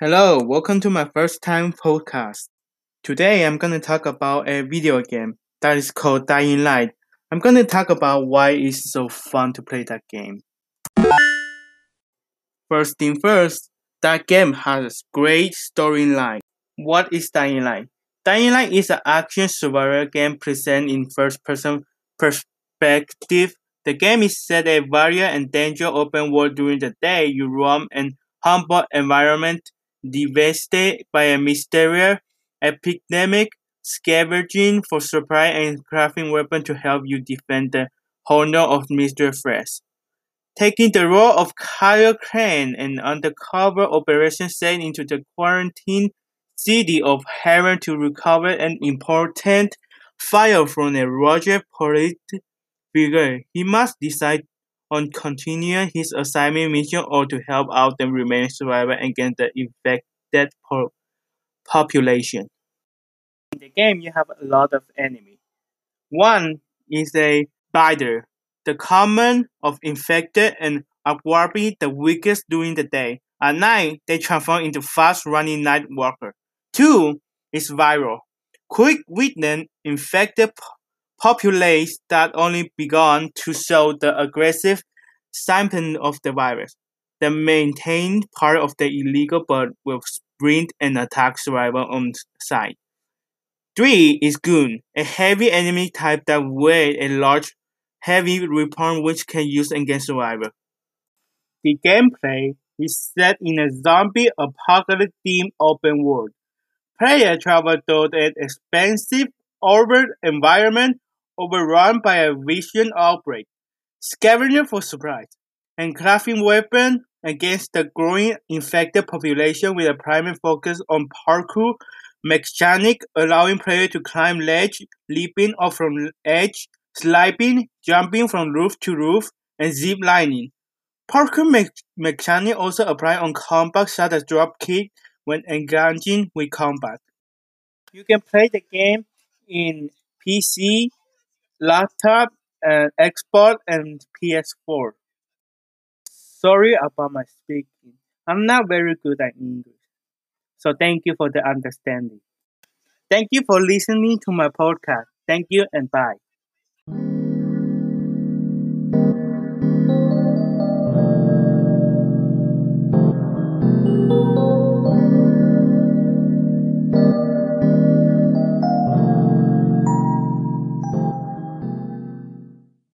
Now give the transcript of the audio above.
Hello, welcome to my first time podcast. Today I'm going to talk about a video game that is called Dying Light. I'm going to talk about why it's so fun to play that game. First thing first, that game has a great storyline. What is Dying Light? Dying Light is an action survival game presented in first person perspective. The game is set a varied and dangerous open world during the day. You roam an humble environment devastated by a mysterious epidemic, scavenging for supply and crafting weapons to help you defend the honor of Mr. Fresh. Taking the role of Kyle Crane, an undercover operation set into the quarantine city of Harran to recover an important file from a Roger police figure. He must decide on continuing his assignment mission or to help out the remaining survivors against the infected po- population. In the game, you have a lot of enemies. One is a biter, the common of infected and arguably the weakest during the day. At night, they transform into fast-running night walker. Two is viral, quick-witted infected populace that only begun to show the aggressive symptoms of the virus. The maintained part of the illegal bird will sprint and attack survivors on sight. Three is Goon, a heavy enemy type that wields a large, heavy weapon which can use against survivors. The gameplay is set in a zombie apocalypse themed open world. Players travel through an expansive urban environment overrun by a vision outbreak, scavenging for supplies, and crafting weapons against the growing infected population with a primary focus on parkour mechanic, allowing players to climb ledge, leaping off from edge, sliding, jumping from roof to roof, and zip lining. Parkour me- mechanic also apply on combat such as drop kick when engaging with combat. You can play the game in PC, laptop, and Xbox and PS4. Sorry about my speaking. I'm not very good at English. So thank you for the understanding. Thank you for listening to my podcast. Thank you and bye.